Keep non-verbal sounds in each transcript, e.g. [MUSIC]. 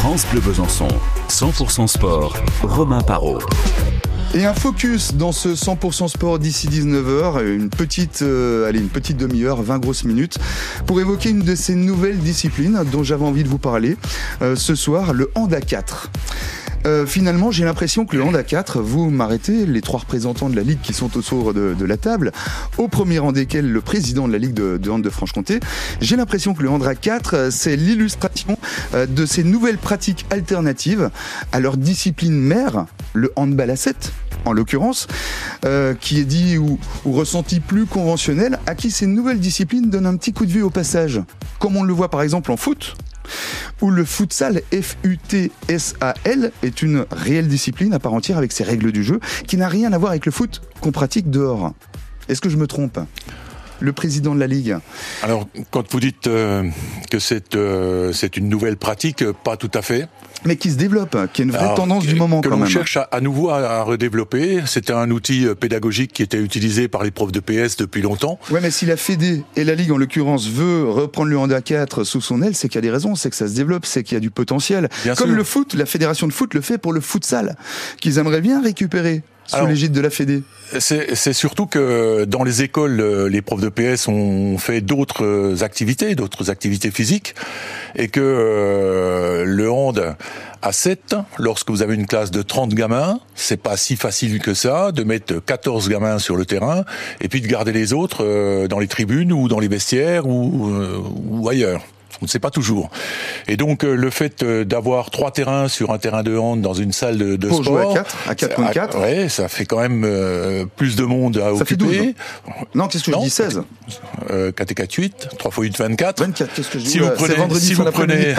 France Bleu Besançon, 100% sport, Romain Parot. Et un focus dans ce 100% sport d'ici 19h, une petite, euh, allez, une petite demi-heure, 20 grosses minutes, pour évoquer une de ces nouvelles disciplines dont j'avais envie de vous parler euh, ce soir, le Handa 4. Euh, finalement, j'ai l'impression que le Honda 4, vous m'arrêtez, les trois représentants de la Ligue qui sont autour de, de la table, au premier rang desquels le président de la Ligue de, de hand de Franche-Comté, j'ai l'impression que le Honda 4, c'est l'illustration euh, de ces nouvelles pratiques alternatives à leur discipline mère, le handball à 7 en l'occurrence, euh, qui est dit ou, ou, ressenti plus conventionnel, à qui ces nouvelles disciplines donnent un petit coup de vue au passage. Comme on le voit par exemple en foot, où le futsal, F-U-T-S-A-L, est une réelle discipline à part entière avec ses règles du jeu, qui n'a rien à voir avec le foot qu'on pratique dehors. Est-ce que je me trompe le président de la Ligue? Alors, quand vous dites euh, que euh, c'est une nouvelle pratique, pas tout à fait mais qui se développe, qui est une vraie Alors, tendance du moment que l'on cherche à, à nouveau à, à redévelopper. C'était un outil euh, pédagogique qui était utilisé par les profs de PS depuis longtemps. Ouais, mais si la Fédé et la Ligue en l'occurrence veut reprendre le handball 4 sous son aile, c'est qu'il y a des raisons, c'est que ça se développe, c'est qu'il y a du potentiel. Bien Comme sûr. le foot, la fédération de foot le fait pour le futsal, qu'ils aimeraient bien récupérer sous l'égide de la Fédé. C'est surtout que dans les écoles, euh, les profs de PS ont fait d'autres euh, activités, d'autres activités physiques, et que euh, le hand à 7, lorsque vous avez une classe de 30 gamins, c'est pas si facile que ça de mettre 14 gamins sur le terrain et puis de garder les autres euh, dans les tribunes ou dans les vestiaires ou, euh, ou ailleurs. On ne sait pas toujours. Et donc euh, le fait euh, d'avoir trois terrains sur un terrain de hand dans une salle de, de Pour sport, jouer à 4, à 4 contre 4. ouais, ça fait quand même euh, plus de monde à Ça fait occuper. 12, Non, qu'est-ce que Non. je dis 16 Euh, 4 et 4, 8, 3 fois 8, 24. 24, qu'est-ce que je dis Si vous c'est prenez, vendredi [LAUGHS] si vous prenez,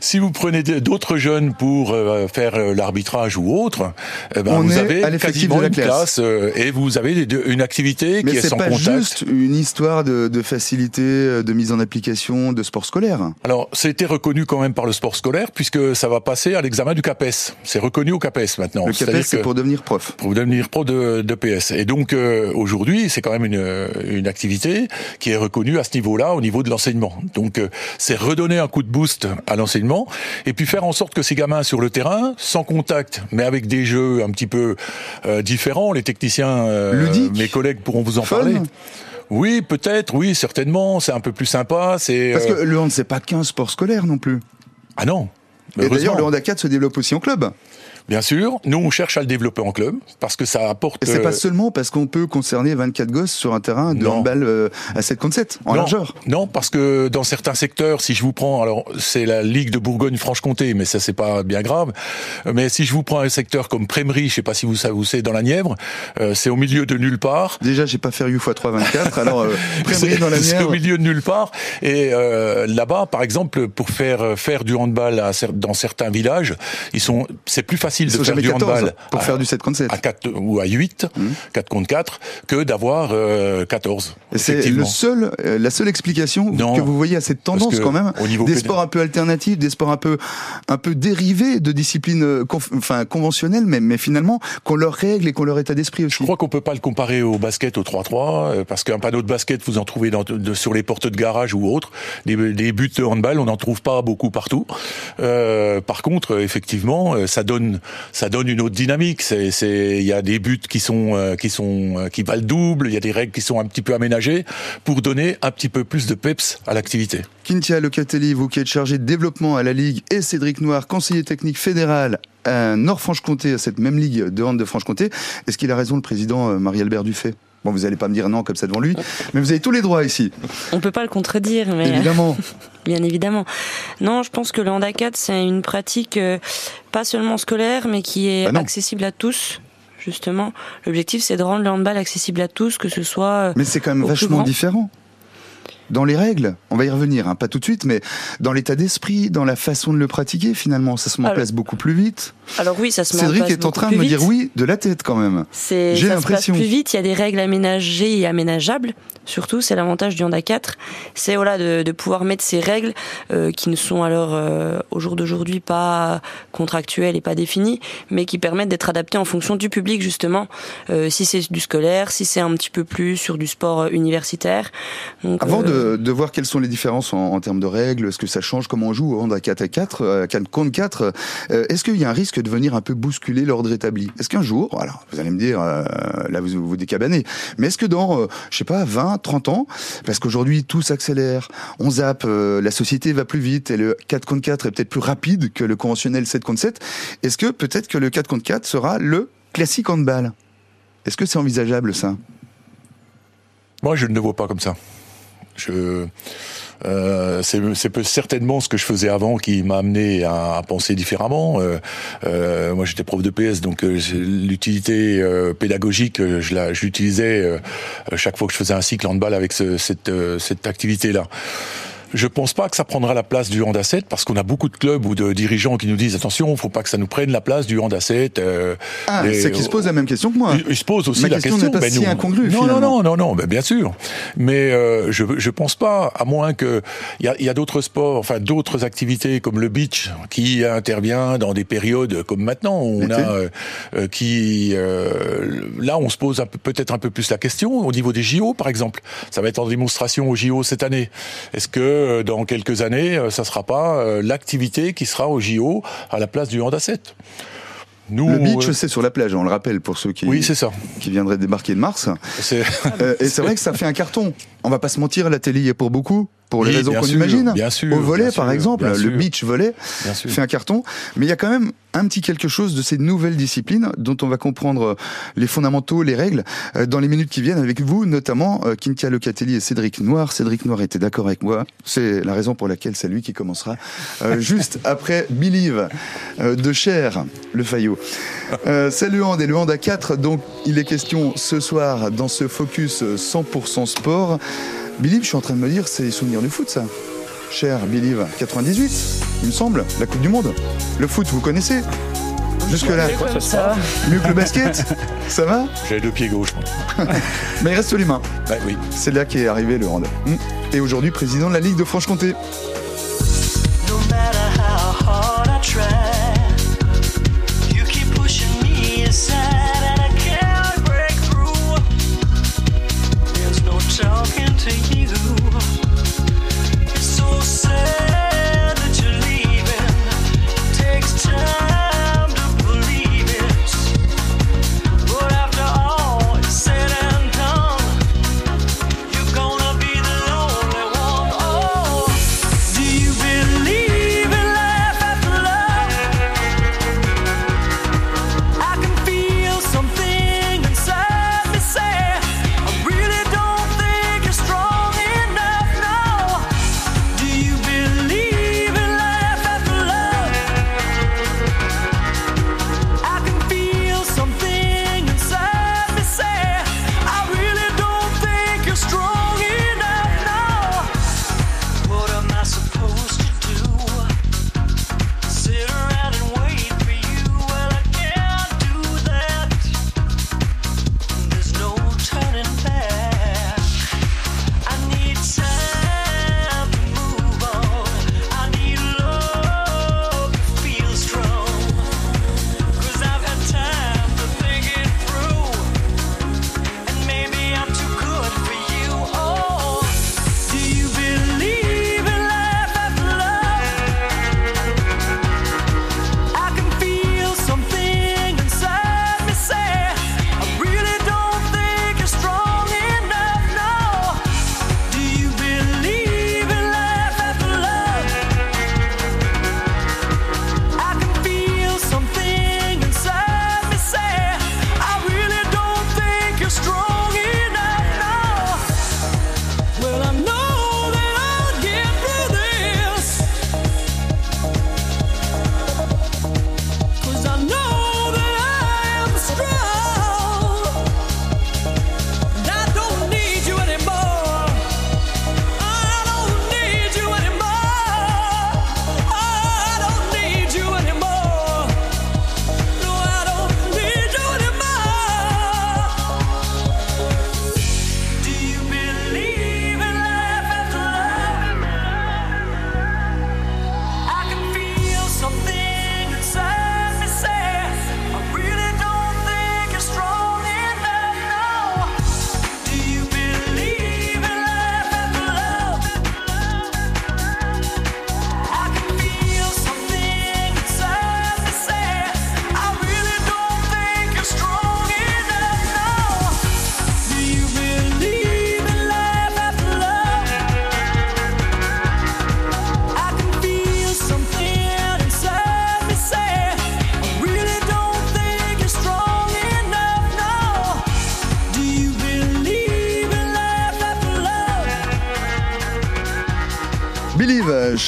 si vous prenez d'autres jeunes pour euh, faire l'arbitrage ou autre, eh ben On vous avez quasiment de la une classe. classe euh, et vous avez une activité Mais qui est c'est sans pas contact. juste une histoire de, de facilité, de mise en application, de sport scolaire. Alors, c'était reconnu quand même par le sport scolaire puisque ça va passer à l'examen du CAPES. C'est reconnu au CAPES maintenant. Le CAPES, c'est pour devenir prof. pour devenir pro de, de PS. Et donc euh, aujourd'hui, c'est quand même une, une activité qui est reconnue à ce niveau-là, au niveau de l'enseignement. Donc euh, c'est redonner un coup de boost à l'enseignement et puis faire en sorte que ces gamins sur le terrain, sans contact, mais avec des jeux un petit peu euh, différents, les techniciens, euh, mes collègues pourront vous en Fun. parler. Oui, peut-être, oui, certainement. C'est un peu plus sympa. C'est Parce euh, que le hand, c'est pas qu'un sport scolaire non plus. ah non. Et d'ailleurs, le hand à 4 se développe aussi en club. Bien sûr, nous on cherche à le développer en club parce que ça apporte. C'est euh, pas seulement parce qu'on peut concerner 24 gosses sur un terrain de handball euh, à 7 contre 7, en non, largeur. Non, parce que dans certains secteurs, si je vous prends, alors c'est la Ligue de Bourgogne-Franche-Comté, mais ça c'est pas bien grave. Euh, Mais si je vous prends un secteur comme Prémery, je sais pas si vous savez où c'est dans la Nièvre, euh, c'est au milieu de nulle part. Déjà, j'ai pas fait U x 3 24, alors euh, [LAUGHS] Prémery dans la c'est au Nièvre. milieu de nulle part. Et euh, là-bas, par exemple, pour faire euh, faire du handball à dans certains villages, ils sont, c'est plus facile Ils de faire du 14 handball pour à- faire du 7 contre 7. à 4 ou à 8, 4 contre 4, que d'avoir euh, 14. Et c'est le seul, euh, la seule explication Non, que vous voyez à cette tendance que quand même, au niveau des pédé- sports un peu alternatifs, des sports un peu, un peu dérivés de disciplines, euh, enfin conventionnelles, mais, mais finalement qu'on leur règle et qu'on leur état d'esprit aussi. Je crois qu'on peut pas le comparer au basket au 3-3 euh, parce qu'un panneau de basket vous en trouvez dans, de- sur les portes de garage ou autres. Les, les buts de handball on n'en trouve pas beaucoup partout. Euh, par contre, euh, effectivement, ça donne ça donne une autre dynamique. Il y a des buts qui sont euh, euh, qui valent double. Il y a des règles qui sont un petit peu aménagées pour donner un petit peu plus de peps à l'activité. Kintia Locatelli, vous qui êtes chargé de développement à la Ligue, et Cédric Noir, conseiller technique fédéral à Nord-Franche-Comté, à cette même Ligue de hand de Franche-Comté. Est-ce qu'il a raison, le président euh, Marie-Albert Dufay? Bon, vous allez pas me dire non comme ça devant lui, mais vous avez tous les droits ici, On peut pas le contredire, mais évidemment. [LAUGHS] bien évidemment. Non, je pense que le handicap c'est une pratique euh, pas seulement scolaire, mais qui est Bah accessible à tous. Justement, l'objectif c'est de rendre le handball accessible à tous, que ce soit euh, Mais c'est quand même vachement différent. Dans les règles, on va y revenir, hein, pas tout de suite, mais dans l'état d'esprit, dans la façon de le pratiquer, finalement, ça se met en place beaucoup plus vite. Alors oui, ça se met en Cédric place est en train de me dire oui de la tête quand même. C'est J'ai ça se passe l'impression. plus vite. Il y a des règles aménagées et aménageables. Surtout, c'est l'avantage du Honda 4. C'est voilà de, de pouvoir mettre ces règles euh, qui ne sont alors euh, au jour d'aujourd'hui pas contractuelles et pas définies, mais qui permettent d'être adaptées en fonction du public justement. Euh, si c'est du scolaire, si c'est un petit peu plus sur du sport universitaire. Donc, Avant euh, de, de, voir quelles sont les différences en, termes de règles, est-ce que ça change, comment on joue au à 4 à 4, 4 contre 4. Est-ce qu'il y a un risque de venir un peu bousculer l'ordre établi? Est-ce qu'un jour, voilà, vous allez me dire, là vous vous décabanez, mais est-ce que dans, je sais pas, 20, 30 ans, parce qu'aujourd'hui tout s'accélère, on zappe, la société va plus vite et le 4 contre 4 est peut-être plus rapide que le conventionnel 7 contre 7, est-ce que peut-être que le 4 contre 4 sera le classique handball? Est-ce que c'est envisageable ça? Moi, je ne le vois pas comme ça. Je, euh, c'est certainement ce que je faisais avant qui m'a amené à, penser différemment. Euh, euh, moi, j'étais prof de PS, donc euh, l'utilité pédagogique, je l'utilisais chaque fois que je faisais un cycle handball avec ce, cette, cette activité-là. Je pense pas que ça prendra la place du hand à 7 parce qu'on a beaucoup de clubs ou de dirigeants qui nous disent attention, faut pas que ça nous prenne la place du hand à 7. Euh, ah, c'est qu'ils se posent la même question que moi. Ils, se posent aussi la question. question. Pas ben si incongrue, non, non, non, non, non, ben bien sûr. Mais euh, je je pense pas, à moins que il y a, y a d'autres sports, enfin d'autres activités comme le beach qui intervient dans des périodes comme maintenant où on a euh, qui euh, là on se pose peut-être un peu plus la question au niveau des JO par exemple. Ça va être en démonstration aux JO cette année. Est-ce que euh, dans quelques années, euh, ça sera pas euh, l'activité qui sera au JO à la place du hand 7. Nous, le beach, c'est sur la plage, on le rappelle pour ceux qui, oui, c'est ça. qui viendraient débarquer de Mars. et c'est vrai que ça fait un carton. On va pas se mentir, la télé y est pour beaucoup pour les raisons qu'on imagine. Bien sûr. Au volet, par exemple, le beach volet fait un carton. Mais il y a quand même un petit quelque chose de ces nouvelles disciplines dont on va comprendre les fondamentaux, les règles euh, dans les minutes qui viennent avec vous, notamment euh, Kintia Locatelli et Cédric Noir. Cédric Noir était d'accord avec moi. C'est la raison pour laquelle c'est lui qui commencera euh, [LAUGHS] juste après Believe de Cher, le Fayot. c'est le hand et le hand à 4. Donc il est question ce soir dans ce focus 100% sport Believe, je suis en train de me dire, c'est les souvenirs du foot, ça. Cher Believe, 98, il me semble, la Coupe du Monde. Le foot, vous connaissez Jusque-là. Ça. Mieux que le basket [LAUGHS] Ça va J'avais deux pieds gauche. [LAUGHS] Mais il reste les mains. Bah, oui. C'est là qu'est arrivé le hand. Et aujourd'hui, président de la Ligue de Franche-Comté.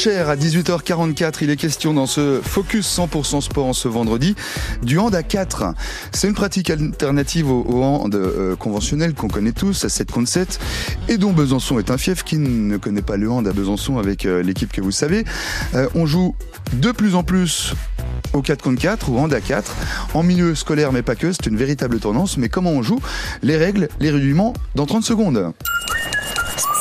Cher à 18h44. Il est question dans ce Focus 100% sport en ce vendredi du hand à 4. C'est une pratique alternative au, hand euh, conventionnel qu'on connaît tous à 7 contre 7 et dont Besançon est un fief qui ne connaît pas le hand à Besançon avec euh, l'équipe que vous savez. Euh, on joue de plus en plus au 4 contre 4 ou hand à 4 en milieu scolaire mais pas que, c'est une véritable tendance. Mais comment on joue Les règles, les rudiments dans 30 secondes.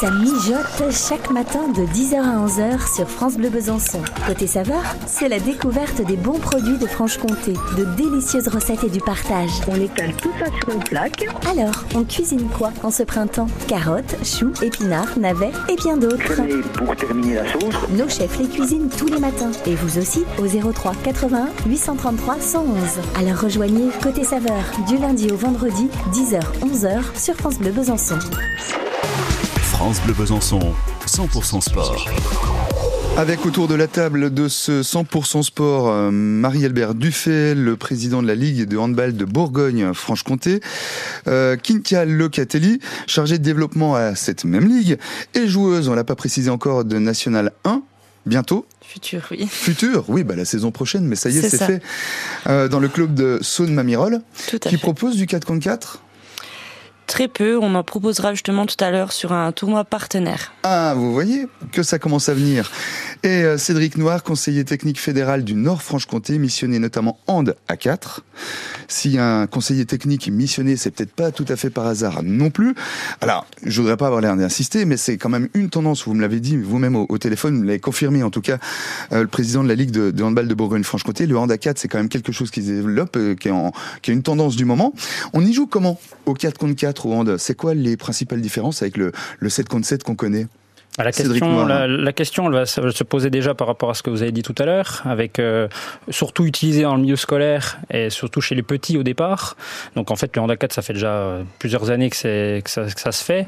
Ça mijote chaque matin de 10h à 11h sur France Bleu Besançon. Côté saveur, c'est la découverte des bons produits de Franche-Comté, de délicieuses recettes et du partage. On étale tout ça sur une plaque. Alors, on cuisine quoi en ce printemps? Carottes, choux, épinards, navets et bien d'autres. Et pour terminer la sauce, Nos chefs les cuisinent tous les matins. Et vous aussi au 03 81 833 111. Alors rejoignez Côté saveur du lundi au vendredi 10h 11h sur France Bleu Besançon. France Bleu Besançon, 100% sport. Avec autour de la table de ce 100% sport, euh, Marie-Albert Dufay, le président de la Ligue de handball de Bourgogne-Franche-Comté, euh, Kintia Locatelli, chargé de développement à cette même ligue, et joueuse, on l'a pas précisé encore, de National 1, bientôt. Futur, oui. Futur, oui, bah la saison prochaine, mais ça y est, C'est fait. Euh, dans le club de Saône-Mamirol, qui fait. propose du 4 contre 4 Très peu. On en proposera justement tout à l'heure sur un tournoi partenaire. Ah, vous voyez que ça commence à venir. Et euh, Cédric Noir, conseiller technique fédéral du Nord-Franche-Comté, missionné notamment Hand à 4. Si un conseiller technique est missionné, c'est peut-être pas tout à fait par hasard non plus. Alors, je voudrais pas avoir l'air d'insister, mais c'est quand même une tendance, vous me l'avez dit vous-même au, téléphone, vous l'avez confirmé en tout cas, euh, le président de la Ligue de, handball de Bourgogne-Franche-Comté, le Hand à 4, c'est quand même quelque chose qui se développe, euh, qui, est une tendance du moment. On y joue comment Au 4 contre 4 au hand C'est quoi les principales différences avec le, le 7 contre 7 qu'on connaît? La Cédric question, la, la question elle va se se poser déjà par rapport à ce que vous avez dit tout à l'heure, avec euh, surtout utilisé dans le milieu scolaire et surtout chez les petits au départ. Donc en fait, le handicap, ça fait déjà euh, plusieurs années que, c'est- que, ça, que ça se fait,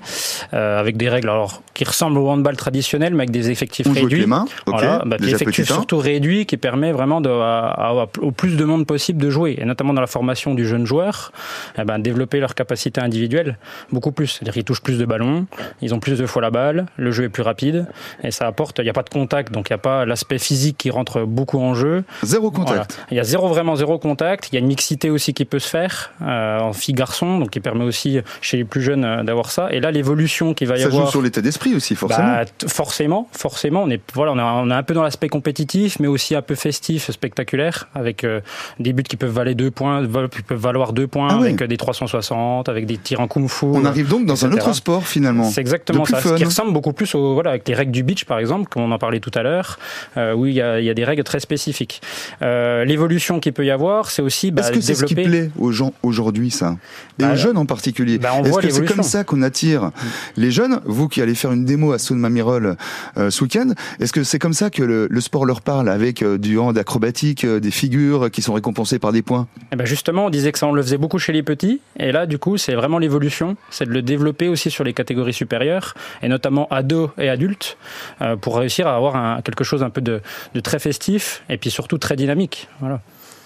euh, avec des règles alors qui ressemblent au handball traditionnel, mais avec des effectifs On joue réduits. les mains, ok. Voilà, bah, des effectifs surtout réduits qui permet vraiment de, à- à- au plus de monde possible de jouer, et notamment dans la formation du jeune joueur, eh ben, développer leur capacité individuelle beaucoup plus. C'est-à-dire qu'ils touchent plus de ballons, ils ont plus de fois la balle, le jeu est plus rapide, et ça apporte, il n'y a pas de contact, donc il n'y a pas l'aspect physique qui rentre beaucoup en jeu. Zéro Voilà. contact. Il y a zéro, vraiment zéro contact. Il y a une mixité aussi qui peut se faire euh, en filles-garçons, donc qui permet aussi chez les plus jeunes euh, d'avoir ça. Et là, l'évolution qu'il va y Ça avoir. joue sur l'état d'esprit aussi, forcément. Bah, forcément, forcément, on est voilà, on est, on est un peu dans l'aspect compétitif, mais aussi un peu festif, spectaculaire, avec euh, des buts qui peuvent valoir deux points, qui peuvent valoir deux points, Ah avec des 360, avec des tirs en kung-fu. On arrive donc dans un autre sport finalement. C'est exactement ça. Ce qui ressemble beaucoup plus au, voilà, avec les règles du beach, par exemple, comme on en parlait tout à l'heure, euh, où il y, a, il y a des règles très spécifiques. Euh, L'évolution qu'il peut y avoir, c'est aussi bah, Est-ce que c'est ce qui développer. plaît aux gens aujourd'hui, ça? Et Bah, aux jeunes en particulier bah, Est-ce que c'est comme ça qu'on attire les jeunes? Vous qui allez faire une démo à Saône-Mamirol euh, ce week-end, est-ce que c'est comme ça que le, le sport leur parle avec du hand acrobatique, des figures qui sont récompensées par des points? Eh ben justement, on disait que ça, on le faisait beaucoup chez les petits, et là, du coup, c'est vraiment l'évolution, c'est de le développer aussi sur les catégories supérieures, et notamment ados et adultes, euh, pour réussir à avoir quelque chose un peu de, très festif, et puis surtout très dynamique.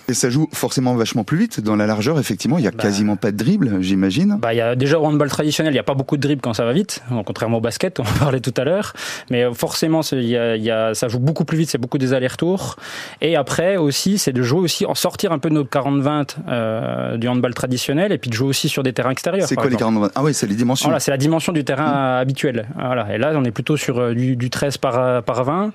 Et ça joue forcément vachement plus vite. Dans la largeur, effectivement, il y a Bah. quasiment pas de dribble, j'imagine. Bah, il y a déjà au handball traditionnel, il n'y a pas beaucoup de dribbles quand ça va vite, contrairement au basket, on en parlait tout à l'heure. Mais euh, forcément, y a, y a, ça joue beaucoup plus vite, c'est beaucoup des allers-retours. Et après aussi, c'est de jouer aussi, en sortir un peu de notre 40-20 euh, du handball traditionnel, et puis de jouer aussi sur des terrains extérieurs. C'est quoi les exemple. 40 Ah oui, c'est les dimensions. Voilà, c'est la dimension du terrain habituel. Voilà. Et là, on est plutôt sur euh, du, du 13 par, euh, par 20.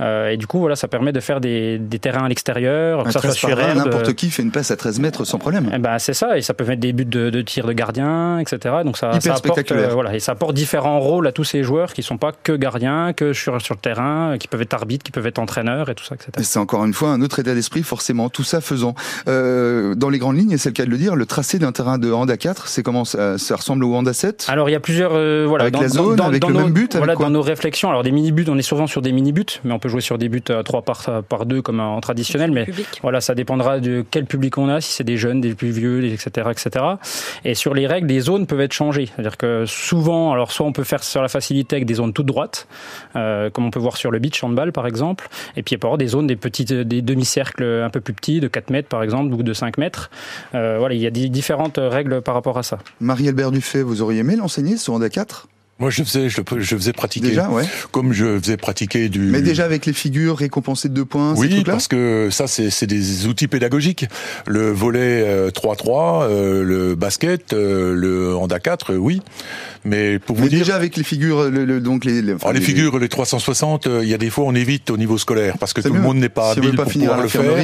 Euh, et du coup, voilà, ça permet de faire des, des terrains à l'extérieur, que ça soit 13 par sur 20, herbe. N'importe qui fait une passe à 13 mètres sans problème. Eh ben, c'est ça, et ça peut mettre des buts de, de tir de gardien, etc. Donc ça, Hyper ça apporte, spectaculaire. euh, voilà, et ça apporte différents rôles à tous ces joueurs qui sont pas que gardiens, que sur, sur le terrain, euh, qui peuvent être arbitres, qui peuvent être entraîneurs et tout ça, etc. Et C'est encore une fois un autre état d'esprit, forcément, tout ça faisant. Euh, dans les grandes lignes, et c'est le cas de le dire, le tracé d'un terrain de hand à 4, c'est comment ça, ça ressemble au hand à 7 Alors il y a plusieurs euh, voilà Avec la zone, avec le nos, même but, voilà dans nos réflexions. Alors des mini buts, on est souvent sur des mini buts, mais on peut jouer sur des buts à 3 par par 2 comme en traditionnel, mais Public. Voilà, ça dépendra de quel public on a, si c'est des jeunes, des plus vieux, etc., etc. Et sur les règles, les zones peuvent être changées. C'est-à-dire que souvent, alors soit on peut faire sur la facilité avec des zones toutes droites, euh, comme on peut voir sur le beach handball par exemple, et puis il y avoir des zones, des petites, des demi-cercles un peu plus petits, de 4 mètres par exemple, ou de 5 mètres. Euh, voilà, il y a différentes règles par rapport à ça. Marie-Albert Dufay, vous auriez aimé l'enseigner, hand à 4 Moi, je faisais, je, je faisais pratiquer. Déjà, ouais. Comme je faisais pratiquer du. Mais déjà avec les figures récompensées de deux points. Oui, parce que ça, c'est des outils pédagogiques. Le volet euh, 3-3, euh, le basket, euh, le handa 4, euh, oui. Mais pour vous Mais dire. déjà avec les figures, le, le- donc les, les, enfin, Alors, les figures, les 360, euh, il y a des fois on évite au niveau scolaire parce que tout le monde n'est pas Si habile pas pour finir pouvoir le faire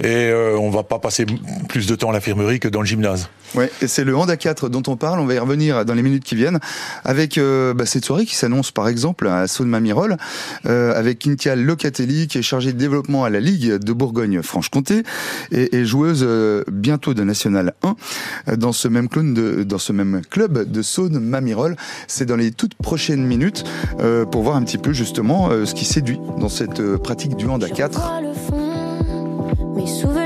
et euh, on va pas passer plus de temps à l'infirmerie que dans le gymnase. Ouais, et c'est le Honda 4 dont on parle. On va y revenir dans les minutes qui viennent avec euh, bah, cette soirée qui s'annonce par exemple à Saône-Mamirol euh, avec Kintia Locatelli qui est chargée de développement à la Ligue de Bourgogne-Franche-Comté et, joueuse euh, bientôt de National 1 euh, dans ce même club de Saône-Mamirol. C'est dans les toutes prochaines minutes pour voir un petit peu justement ce qui séduit dans cette pratique du 4. Fond, mes souvenirs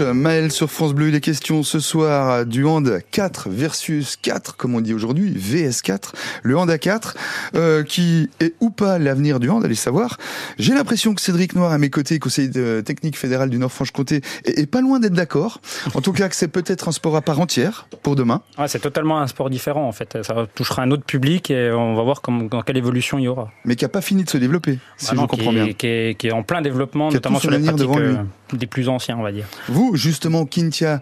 Maël sur France Bleu, les questions ce soir du hand 4 versus 4, comme on dit aujourd'hui, VS4, le hand à 4, euh, qui est ou pas l'avenir du hand, allez savoir. J'ai l'impression que Cédric Noir, à mes côtés, conseiller technique fédéral du Nord-Franche-Comté, est, est pas loin d'être d'accord. En tout cas, que c'est peut-être un sport à part entière pour demain. C'est totalement un sport différent en fait. Ça touchera un autre public et on va voir comment, dans quelle évolution il y aura. mais qui a pas fini de se développer, si Ah non, je comprends qui, est- bien. Qui est, qui est en plein développement, Qui notamment sur les pratiques devant lui. Des plus anciens, on va dire. Vous, justement, Kintia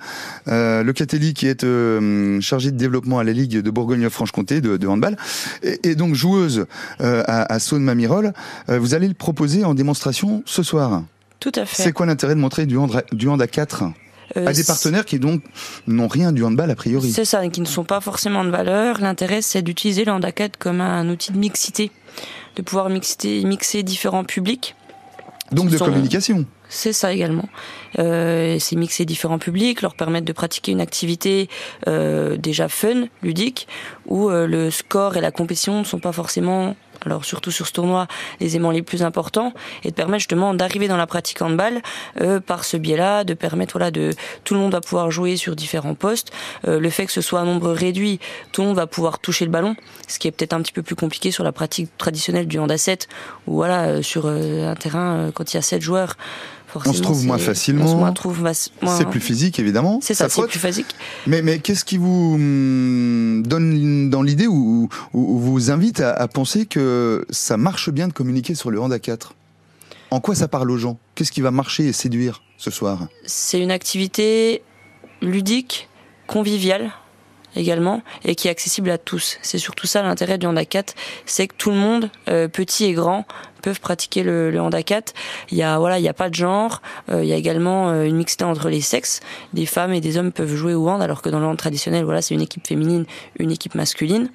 euh, Locatelli, qui est euh, chargée de développement à la Ligue de Bourgogne-Franche-Comté de, de handball, et, et donc joueuse euh, à, à Saône-Mamirol, euh, vous allez le proposer en démonstration ce soir. Tout à fait. C'est quoi l'intérêt de montrer du hand, du hand à 4 Euh, à des partenaires qui donc n'ont rien du handball a priori C'est ça, qui ne sont pas forcément de valeur. L'intérêt, c'est d'utiliser le handicap comme un outil de mixité, de pouvoir mixer, mixer différents publics. Donc de sont- communication. C'est ça également. Euh, c'est mixer différents publics, leur permettre de pratiquer une activité euh, déjà fun, ludique, où euh, le score et la compétition ne sont pas forcément, alors surtout sur ce tournoi, les aimants les plus importants, et de permettre justement d'arriver dans la pratique handball euh, par ce biais-là, de permettre voilà de tout le monde va pouvoir jouer sur différents postes. Euh, le fait que ce soit un nombre réduit, tout le monde va pouvoir toucher le ballon, ce qui est peut-être un petit peu plus compliqué sur la pratique traditionnelle du hand à 7, où voilà euh, sur un terrain quand il y a 7 joueurs. On se trouve moins facilement. C'est plus physique, évidemment. C'est ça, c'est plus physique. Mais, mais qu'est-ce qui vous hum, donne dans l'idée ou, ou- ou vous invite à, à penser que ça marche bien de communiquer sur le hand à 4 En quoi ça parle aux gens? Qu'est-ce qui va marcher et séduire ce soir? C'est une activité ludique, conviviale également, et qui est accessible à tous. C'est surtout ça l'intérêt du hand à 4, c'est que tout le monde, euh, petit et grand, peuvent pratiquer le, le hand à 4. Il y a voilà, il y a pas de genre. euh, il y a également euh, une mixité entre les sexes. Des femmes et des hommes peuvent jouer au hand, alors que dans le hand traditionnel, voilà, c'est une équipe féminine, une équipe masculine.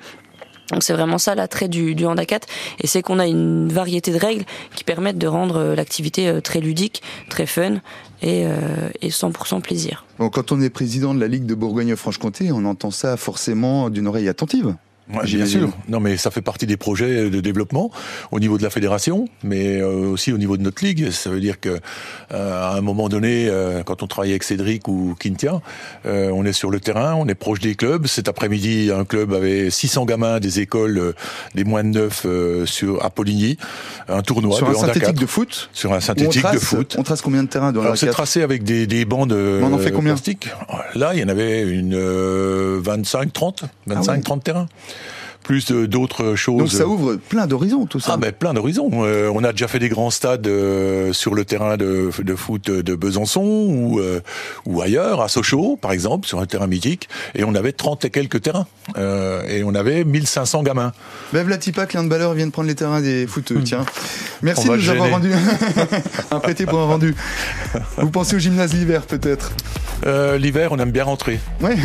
Donc c'est vraiment ça l'attrait du, du hand à 4 et c'est qu'on a une variété de règles qui permettent de rendre l'activité très ludique, très fun et, euh, et 100% plaisir. Bon, quand on est président de la Ligue de Bourgogne-Franche-Comté, on entend ça forcément d'une oreille attentive. Ouais, bien sûr. Non, mais ça fait partie des projets de développement au niveau de la fédération, mais euh, aussi au niveau de notre ligue. Ça veut dire que euh, à un moment donné, euh, quand on travaille avec Cédric ou Quintia, euh, on est sur le terrain, on est proche des clubs. Cet après-midi, un club avait 600 gamins des écoles euh, des moins de 9 euh, sur à Poligny, un tournoi sur de un synthétique 4. de foot sur un synthétique trace, de foot. On trace combien de terrains dans Alors c'est 4 tracé avec des, des bandes On en fait combien plastiques. Là, il y en avait une euh, 25, 30, 25, Ah ouais. 30 terrains. Plus d'autres choses. Donc ça ouvre plein d'horizons tout ça. Ah ben plein d'horizons. Euh, on a déjà fait des grands stades euh, sur le terrain de, de foot de Besançon ou euh, ou ailleurs, à Sochaux par exemple, sur un terrain mythique, et on avait 30 et quelques terrains et on avait 1500 gamins. Latipa, clin de balleur, viennent prendre les terrains des footeux. Tiens, merci de nous avoir rendu [LAUGHS] un prêté pour un rendu. Vous pensez au gymnase l'hiver peut-être? Euh, L'hiver, on aime bien rentrer. Ouais.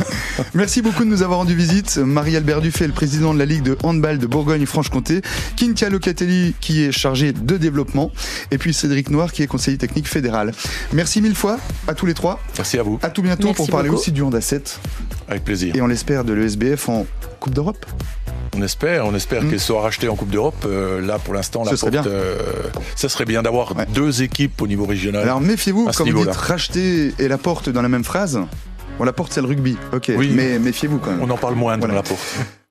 [LAUGHS] Merci beaucoup de nous avoir rendu visite. Marie-Albert Dufay, le président de la Ligue de handball de Bourgogne-Franche-Comté. Kintia Locatelli, qui est chargé de développement. Et puis Cédric Noir, qui est conseiller technique fédéral. Merci mille fois à tous les trois. Merci à vous. À tout bientôt Merci pour parler beaucoup. aussi du hand à 7. Avec plaisir. Et on l'espère de l'ESBF en Coupe d'Europe. On espère, on espère Mm. qu'elle soit rachetée en Coupe d'Europe. Euh, là, pour l'instant, la Ce serait porte, bien. euh, ça serait bien d'avoir Ouais. deux équipes au niveau régional. Alors méfiez-vous, quand vous dites racheter et la porte dans la même phrase. Bon, la porte c'est le rugby, ok. Oui. Mais méfiez-vous quand même. on en parle moins Voilà. dans la porte. [LAUGHS]